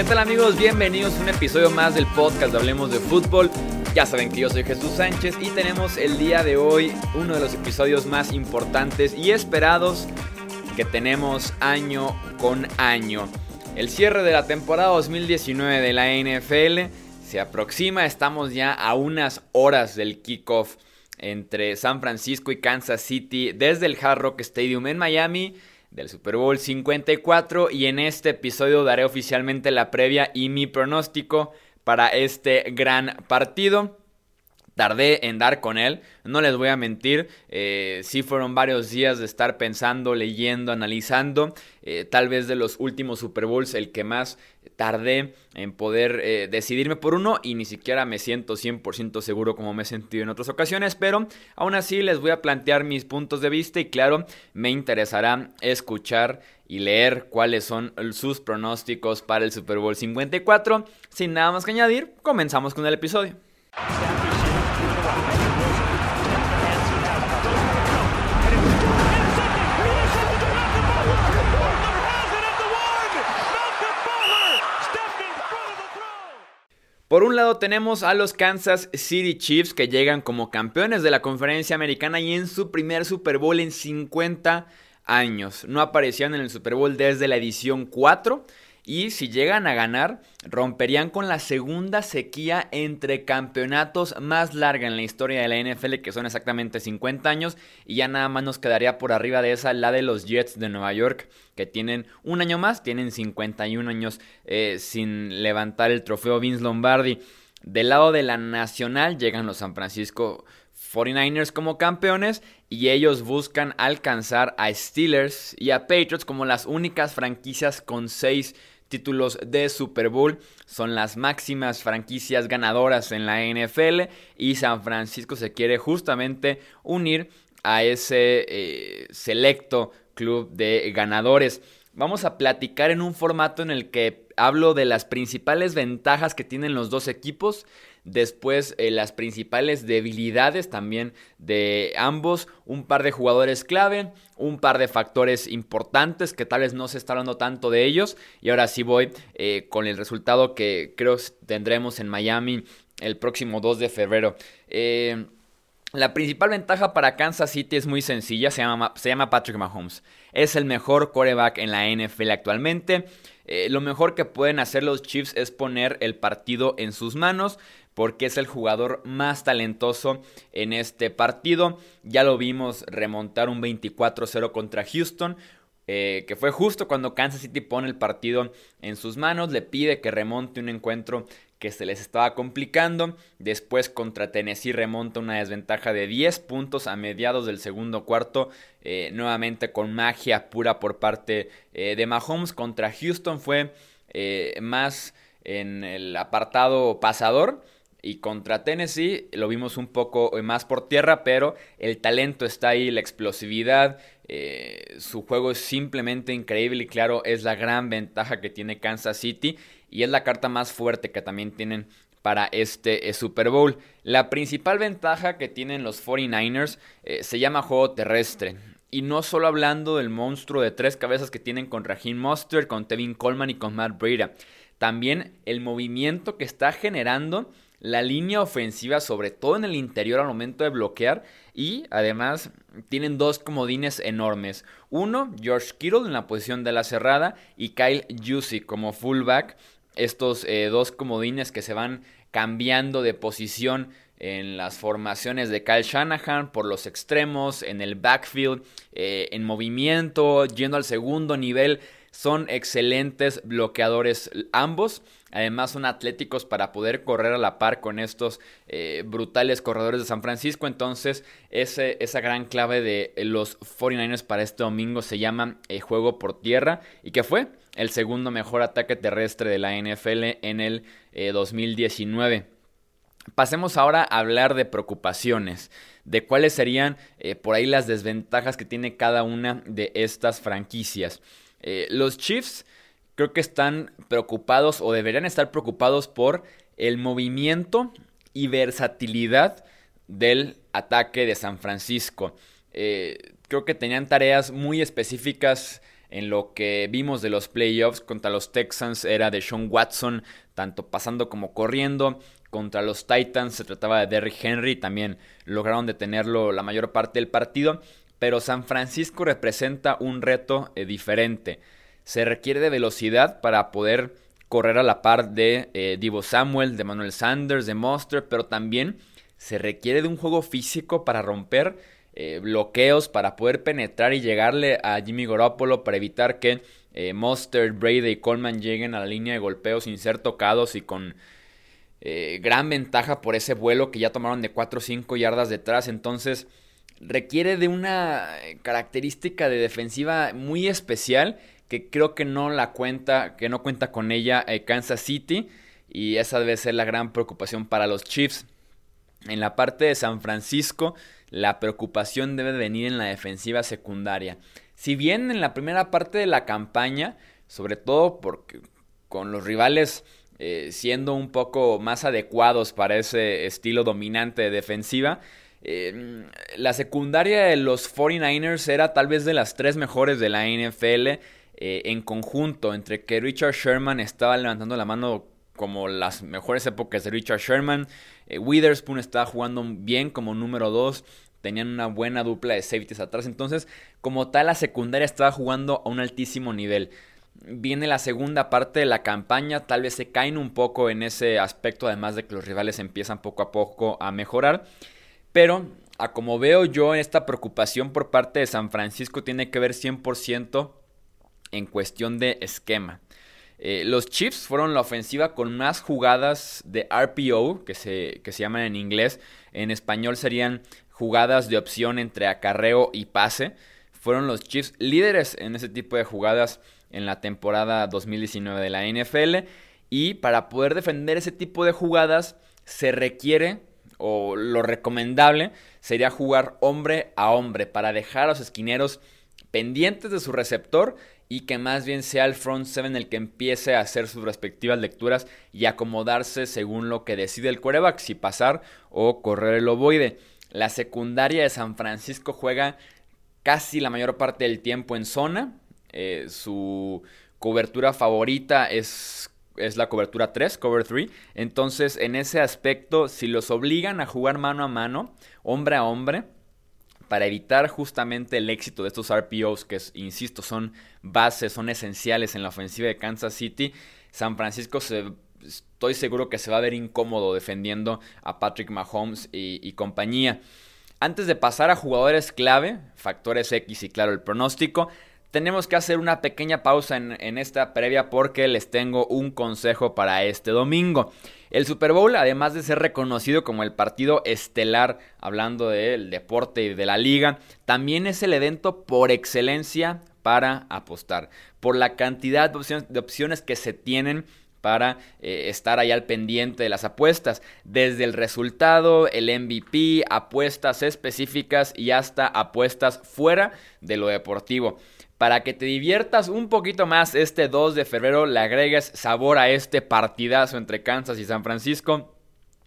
¿Qué tal amigos? Bienvenidos a un episodio más del podcast de Hablemos de Fútbol. Ya saben que yo soy Jesús Sánchez y tenemos el día de hoy uno de los episodios más importantes y esperados que tenemos año con año. El cierre de la temporada 2019 de la NFL se aproxima, estamos ya a unas horas del kickoff entre San Francisco y Kansas City desde el Hard Rock Stadium en Miami del Super Bowl 54 y en este episodio daré oficialmente la previa y mi pronóstico para este gran partido. Tardé en dar con él, no les voy a mentir, eh, sí fueron varios días de estar pensando, leyendo, analizando, eh, tal vez de los últimos Super Bowls el que más tardé en poder eh, decidirme por uno y ni siquiera me siento 100% seguro como me he sentido en otras ocasiones, pero aún así les voy a plantear mis puntos de vista y claro, me interesará escuchar y leer cuáles son sus pronósticos para el Super Bowl 54. Sin nada más que añadir, comenzamos con el episodio. Por un lado tenemos a los Kansas City Chiefs que llegan como campeones de la conferencia americana y en su primer Super Bowl en 50 años. No aparecían en el Super Bowl desde la edición 4 y si llegan a ganar, romperían con la segunda sequía entre campeonatos más larga en la historia de la NFL, que son exactamente 50 años, y ya nada más nos quedaría por arriba de esa la de los Jets de Nueva York, que tienen un año más, tienen 51 años eh, sin levantar el trofeo Vince Lombardi. Del lado de la nacional llegan los San Francisco 49ers como campeones y ellos buscan alcanzar a Steelers y a Patriots como las únicas franquicias con seis títulos de Super Bowl. Son las máximas franquicias ganadoras en la NFL y San Francisco se quiere justamente unir a ese eh, selecto club de ganadores. Vamos a platicar en un formato en el que hablo de las principales ventajas que tienen los dos equipos Después eh, las principales debilidades también de ambos. Un par de jugadores clave, un par de factores importantes que tal vez no se está hablando tanto de ellos. Y ahora sí voy eh, con el resultado que creo tendremos en Miami el próximo 2 de febrero. Eh, la principal ventaja para Kansas City es muy sencilla, se llama, se llama Patrick Mahomes. Es el mejor quarterback en la NFL actualmente. lo mejor que pueden hacer los Chiefs es poner el partido en sus manos porque es el jugador más talentoso en este partido. Ya lo vimos remontar un 24-0 contra Houston. Eh, que fue justo cuando Kansas City pone el partido en sus manos, le pide que remonte un encuentro que se les estaba complicando. Después contra Tennessee remonta una desventaja de 10 puntos a mediados del segundo cuarto. Eh, nuevamente con magia pura por parte eh, de Mahomes. Contra Houston fue más en el apartado pasador. Y contra Tennessee lo vimos un poco eh, más por tierra, pero el talento está ahí, la explosividad, eh, su juego es simplemente increíble y claro, es la gran ventaja que tiene Kansas City y es la carta más fuerte que también tienen para este eh, Super Bowl. La principal ventaja que tienen los 49ers se llama juego terrestre. Y no solo hablando del monstruo de tres cabezas que tienen con Raheem Mostert, con Tevin Coleman y con Matt Breida. También el movimiento que está generando la línea ofensiva, sobre todo en el interior al momento de bloquear. Y además tienen dos comodines enormes. Uno, George Kittle en la posición de la cerrada y Kyle Juicy como fullback. Estos eh, dos comodines que se van cambiando de posición en las formaciones de Kyle Shanahan por los extremos, en el backfield, eh, en movimiento, yendo al segundo nivel. Son excelentes bloqueadores ambos. Además son atléticos para poder correr a la par con estos eh, brutales corredores de San Francisco. Entonces esa gran clave de los 49ers para este domingo se llama eh, juego por tierra. ¿Y que fue? El segundo mejor ataque terrestre de la NFL en el 2019. Eh, Pasemos ahora a hablar de preocupaciones, de cuáles serían por ahí las desventajas que tiene cada una de estas franquicias. los Chiefs creo que están preocupados o deberían estar preocupados por el movimiento y versatilidad del ataque de San Francisco. Eh, creo que tenían tareas muy específicas en lo que vimos de los playoffs contra los Texans era de Sean Watson, tanto pasando como corriendo. Contra los Titans se trataba de Derrick Henry, también lograron detenerlo la mayor parte del partido, pero San Francisco representa un reto eh, diferente. Se requiere de velocidad para poder correr a la par de eh, Divo Samuel, de Manuel Sanders, de Monster, pero también se requiere de un juego físico para romper eh, bloqueos, para poder penetrar y llegarle a Jimmy Garoppolo para evitar que eh, Monster, Brady y Coleman lleguen a la línea de golpeo sin ser tocados y con gran ventaja por ese vuelo que ya tomaron de 4 o 5 yardas detrás. Entonces requiere de una característica de defensiva muy especial que creo que no la cuenta, que no cuenta con ella eh, Kansas City y esa debe ser la gran preocupación para los Chiefs. En la parte de San Francisco, la preocupación debe venir en la defensiva secundaria. Si bien en la primera parte de la campaña, sobre todo porque con los rivales eh, siendo un poco más adecuados para ese estilo dominante de defensiva, eh, la secundaria de los 49ers era tal vez de las tres mejores de la NFL eh, en conjunto entre que Richard Sherman estaba levantando la mano como las mejores épocas de Richard Sherman, eh, Witherspoon estaba jugando bien como número 2, tenían una buena dupla de safeties atrás, entonces como tal la secundaria estaba jugando a un altísimo nivel. Viene la segunda parte de la campaña, tal vez se caen un poco en ese aspecto, además de que los rivales empiezan poco a poco a mejorar, pero a como veo yo esta preocupación por parte de San Francisco tiene que ver 100% en cuestión de esquema. Eh, los Chiefs fueron la ofensiva con más jugadas de RPO, que se, que se llaman en inglés. En español serían jugadas de opción entre acarreo y pase. Fueron los Chiefs líderes en ese tipo de jugadas en la temporada 2019 de la NFL. Y para poder defender ese tipo de jugadas se requiere, o lo recomendable, sería jugar hombre a hombre para dejar a los esquineros pendientes de su receptor y que más bien sea el front seven el que empiece a hacer sus respectivas lecturas y acomodarse según lo que decide el quarterback, si pasar o correr el ovoide. La secundaria de San Francisco juega casi la mayor parte del tiempo en zona. Eh, su cobertura favorita es, es la cobertura 3, cover 3. Entonces, en ese aspecto, si los obligan a jugar mano a mano, hombre a hombre, para evitar justamente el éxito de estos RPOs que, insisto, son bases, son esenciales en la ofensiva de Kansas City, San Francisco se, estoy seguro que se va a ver incómodo defendiendo a Patrick Mahomes y, compañía. Antes de pasar a jugadores clave, factores X y claro el pronóstico, tenemos que hacer una pequeña pausa en, esta previa porque les tengo un consejo para este domingo. El Super Bowl, además de ser reconocido como el partido estelar, hablando del deporte y de la liga, también es el evento por excelencia para apostar, por la cantidad de opciones, que se tienen para eh, estar ahí al pendiente de las apuestas, desde el resultado, el MVP, apuestas específicas y hasta apuestas fuera de lo deportivo. Para que te diviertas un poquito más este 2 de febrero, le agregues sabor a este partidazo entre Kansas y San Francisco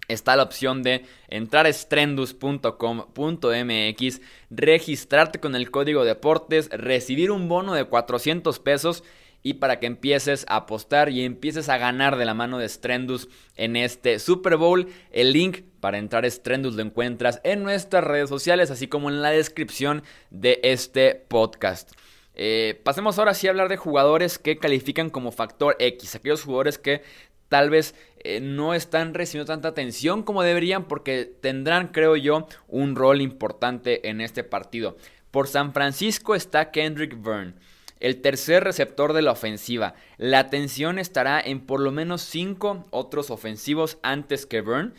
está la opción de entrar a strendus.com.mx, registrarte con el código deportes, recibir un bono de 400 pesos y para que empieces a apostar y empieces a ganar de la mano de Strendus en este Super Bowl. El link para entrar a Strendus lo encuentras en nuestras redes sociales, así como en la descripción de este podcast. Eh, pasemos ahora sí a hablar de jugadores que califican como factor X, aquellos jugadores que tal vez eh, no están recibiendo tanta atención como deberían porque tendrán, creo yo, un rol importante en este partido. Por San Francisco está Kendrick Byrne, el tercer receptor de la ofensiva. La atención estará en por lo menos 5 otros ofensivos antes que Byrne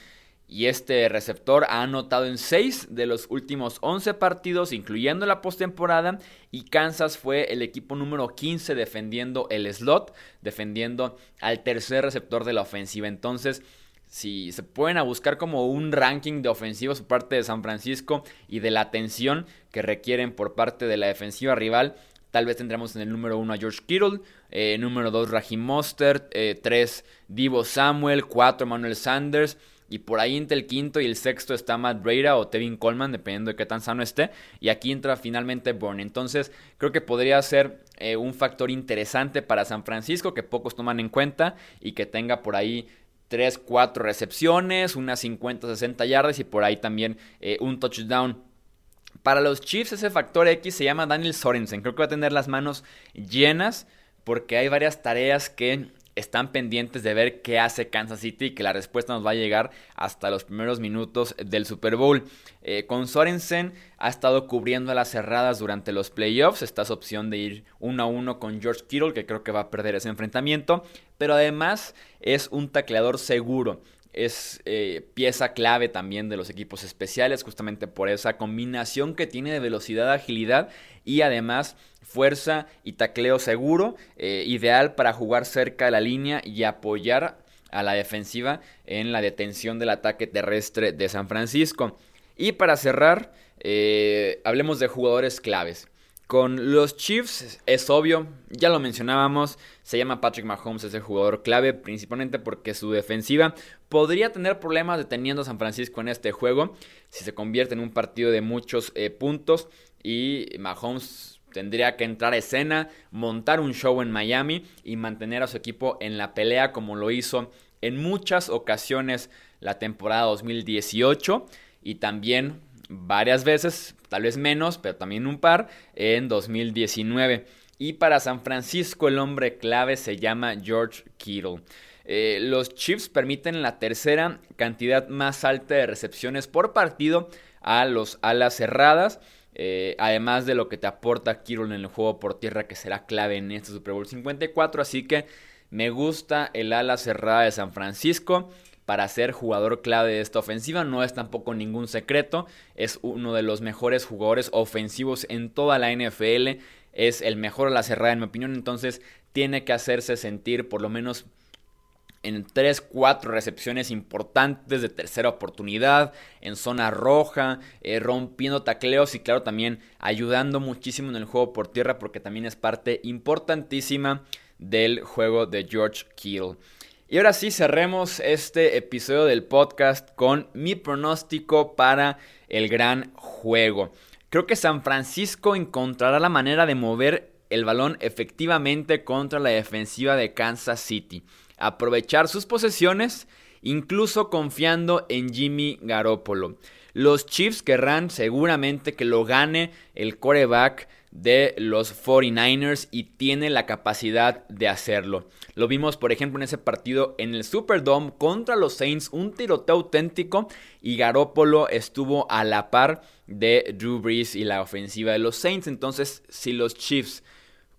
y este receptor ha anotado en 6 de los últimos 11 partidos, incluyendo la postemporada. Y Kansas fue el equipo número 15 defendiendo el slot, defendiendo al tercer receptor de la ofensiva. Entonces, si se pueden buscar como un ranking de ofensivos por parte de San Francisco y de la atención que requieren por parte de la defensiva rival, Tal vez tendremos en el número 1 a George Kittle, eh, número 2 Raheem Mostert, 3 eh, Divo Samuel, 4 Manuel Sanders, y por ahí entre el quinto y el sexto está Matt Breda o Tevin Coleman, dependiendo de qué tan sano esté. Y aquí entra finalmente Bourne. Entonces, creo que podría ser eh, un factor interesante para San Francisco que pocos toman en cuenta y que tenga por ahí 3, 4 recepciones, unas 50, 60 yardas y por ahí también eh, un touchdown. Para los Chiefs ese factor X se llama Daniel Sorensen. Creo que va a tener las manos llenas porque hay varias tareas que están pendientes de ver qué hace Kansas City y que la respuesta nos va a llegar hasta los primeros minutos del Super Bowl. Eh, con Sorensen ha estado cubriendo las cerradas durante los playoffs. Esta opción de ir uno a uno con George Kittle, que creo que va a perder ese enfrentamiento. Pero además es un tacleador seguro es eh, pieza clave también de los equipos especiales, justamente por esa combinación que tiene de velocidad, agilidad y además fuerza y tacleo seguro, eh, ideal para jugar cerca de la línea y apoyar a la defensiva en la detención del ataque terrestre de San Francisco. Y para cerrar, eh, hablemos de jugadores claves. Con los Chiefs es obvio, ya lo mencionábamos, se llama Patrick Mahomes, ese jugador clave, principalmente porque su defensiva podría tener problemas deteniendo a San Francisco en este juego si se convierte en un partido de muchos eh, puntos y Mahomes tendría que entrar a escena, montar un show en Miami y mantener a su equipo en la pelea como lo hizo en muchas ocasiones la temporada 2018 y también varias veces, tal vez menos, pero también un par, en 2019. Y para San Francisco el hombre clave se llama George Kittle. Eh, los Chiefs permiten la tercera cantidad más alta de recepciones por partido a los alas cerradas. Eh, además de lo que te aporta Kittle en el juego por tierra, que será clave en este Super Bowl 54. Así que me gusta el ala cerrada de San Francisco para ser jugador clave de esta ofensiva. No es tampoco ningún secreto. Es uno de los mejores jugadores ofensivos en toda la NFL. Es el mejor a la cerrada en mi opinión. Entonces tiene que hacerse sentir por lo menos en 3, 4 recepciones importantes de tercera oportunidad, en zona roja, eh, rompiendo tacleos y claro también ayudando muchísimo en el juego por tierra porque también es parte importantísima del juego de George Kittle. Y ahora sí, cerremos este episodio del podcast con mi pronóstico para el gran juego. Creo que San Francisco encontrará la manera de mover el balón efectivamente contra la defensiva de Kansas City. Aprovechar sus posesiones, incluso confiando en Jimmy Garoppolo. Los Chiefs querrán seguramente que lo gane el coreback de los 49ers y tiene la capacidad de hacerlo. Lo vimos, por ejemplo, en ese partido en el Superdome contra los Saints, un tiroteo auténtico y Garoppolo estuvo a la par de Drew Brees y la ofensiva de los Saints. Entonces, si los Chiefs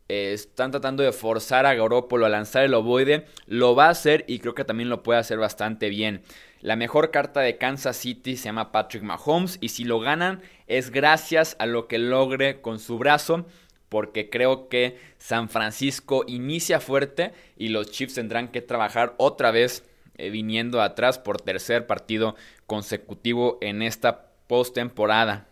eh, están tratando de forzar a Garoppolo a lanzar el ovoide, lo va a hacer y creo que también lo puede hacer bastante bien. La mejor carta de Kansas City se llama Patrick Mahomes y si lo ganan es gracias a lo que logre con su brazo porque creo que San Francisco inicia fuerte y los Chiefs tendrán que trabajar otra vez eh, viniendo atrás por tercer partido consecutivo en esta postemporada.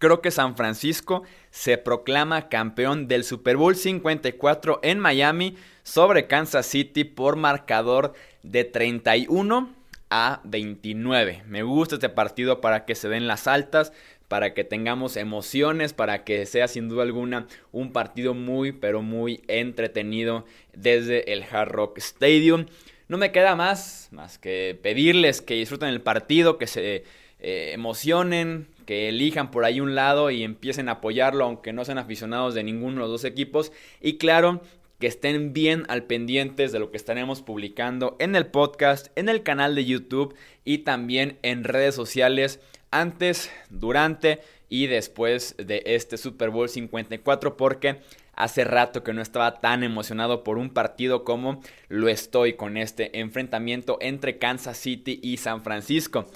Creo que San Francisco se proclama campeón del Super Bowl 54 en Miami sobre Kansas City por marcador de 31 a 29. Me gusta este partido para que se den las altas, para que tengamos emociones, para que sea sin duda alguna un partido muy, pero muy entretenido desde el Hard Rock Stadium. No me queda más, más que pedirles que disfruten el partido, que se eh, emocionen, que elijan por ahí un lado y empiecen a apoyarlo, aunque no sean aficionados de ninguno de los dos equipos. Y claro, que estén bien al pendientes de lo que estaremos publicando en el podcast, en el canal de YouTube y también en redes sociales antes, durante y después de este Super Bowl 54 porque hace rato que no estaba tan emocionado por un partido como lo estoy con este enfrentamiento entre Kansas City y San Francisco.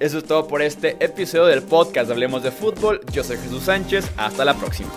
Eso es todo por este episodio del podcast Hablemos de Fútbol. Yo soy Jesús Sánchez. Hasta la próxima.